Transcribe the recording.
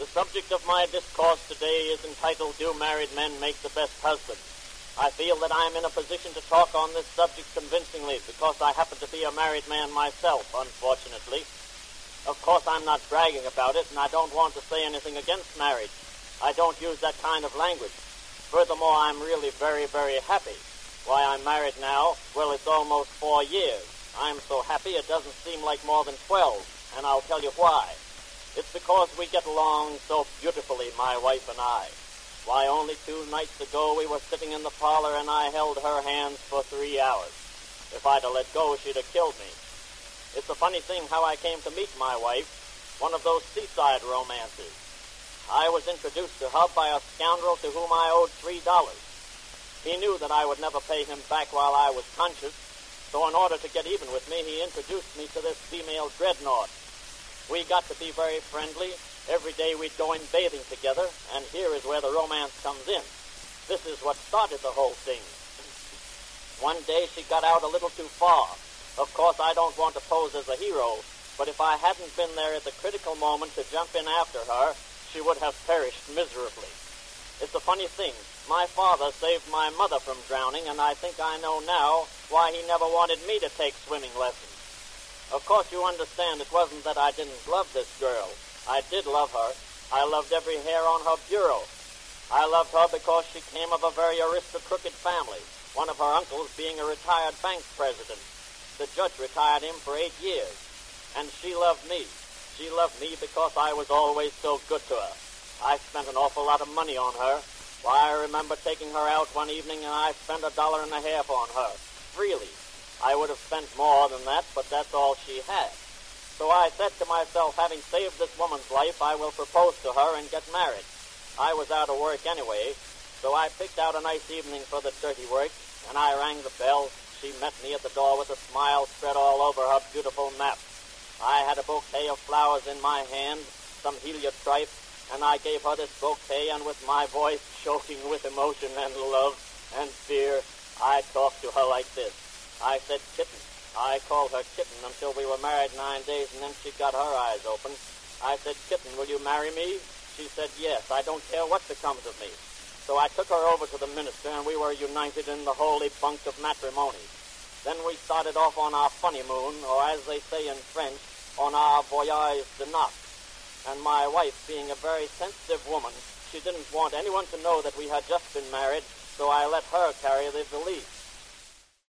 The subject of my discourse today is entitled Do Married Men Make the Best Husbands? I feel that I am in a position to talk on this subject convincingly because I happen to be a married man myself, unfortunately. Of course, I'm not bragging about it, and I don't want to say anything against marriage. I don't use that kind of language. Furthermore, I'm really very, very happy. Why, I'm married now. Well, it's almost four years. I'm so happy it doesn't seem like more than twelve, and I'll tell you why. It's because we get along so beautifully, my wife and I. Why, only two nights ago we were sitting in the parlor and I held her hands for three hours. If I'd have let go, she'd have killed me. It's a funny thing how I came to meet my wife, one of those seaside romances. I was introduced to her by a scoundrel to whom I owed three dollars. He knew that I would never pay him back while I was conscious, so in order to get even with me, he introduced me to this female dreadnought. We got to be very friendly. Every day we'd go in bathing together, and here is where the romance comes in. This is what started the whole thing. One day she got out a little too far. Of course, I don't want to pose as a hero, but if I hadn't been there at the critical moment to jump in after her, she would have perished miserably. It's a funny thing. My father saved my mother from drowning, and I think I know now why he never wanted me to take swimming lessons. Of course, you understand it wasn't that I didn't love this girl. I did love her. I loved every hair on her bureau. I loved her because she came of a very aristocratic family, one of her uncles being a retired bank president. The judge retired him for eight years. And she loved me. She loved me because I was always so good to her. I spent an awful lot of money on her. Why, I remember taking her out one evening and I spent a dollar and a half on her. Freely. I would have spent more than that, but that's all she had. So I said to myself, having saved this woman's life, I will propose to her and get married. I was out of work anyway, so I picked out a nice evening for the dirty work, and I rang the bell. She met me at the door with a smile spread all over her beautiful map. I had a bouquet of flowers in my hand, some heliotrope, and I gave her this bouquet, and with my voice choking with emotion and love and fear, I talked to her like this. I said, Kitten. I called her Kitten until we were married nine days, and then she got her eyes open. I said, Kitten, will you marry me? She said, yes. I don't care what becomes of me. So I took her over to the minister, and we were united in the holy bunk of matrimony. Then we started off on our honeymoon, or as they say in French, on our voyage de noces. And my wife, being a very sensitive woman, she didn't want anyone to know that we had just been married, so I let her carry the valise.